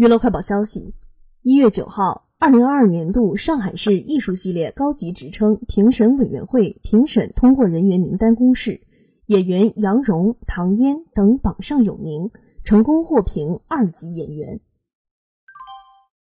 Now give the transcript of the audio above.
娱乐快报消息一月九号二零二二年度上海市艺术系列高级职称评审委员会评审通过人员名单公示演员杨蓉唐嫣等榜上有名成功获评二级演员。